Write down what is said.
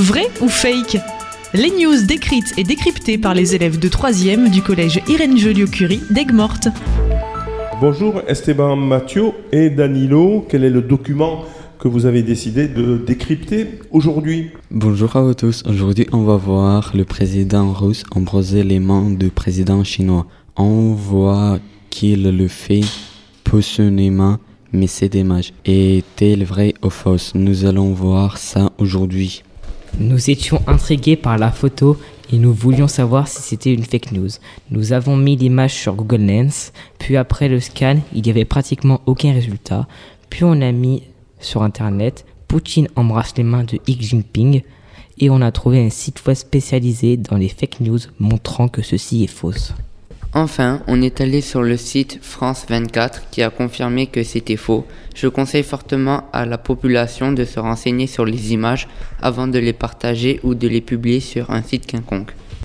Vrai ou fake? Les news décrites et décryptées par les élèves de 3e du collège Irène Joliot-Curie d'Aigues-Mortes. Bonjour Esteban Mathieu et Danilo, quel est le document que vous avez décidé de décrypter aujourd'hui? Bonjour à vous tous, aujourd'hui on va voir le président russe embrasser les mains du président chinois. On voit qu'il le fait passionnément, mais c'est dommage. Est-elle vrai ou fausse? Nous allons voir ça aujourd'hui. Nous étions intrigués par la photo et nous voulions savoir si c'était une fake news. Nous avons mis l'image sur Google Lens, puis après le scan, il n'y avait pratiquement aucun résultat. Puis on a mis sur internet Poutine embrasse les mains de Xi Jinping et on a trouvé un site web spécialisé dans les fake news montrant que ceci est fausse. Enfin, on est allé sur le site France 24 qui a confirmé que c'était faux. Je conseille fortement à la population de se renseigner sur les images avant de les partager ou de les publier sur un site quelconque.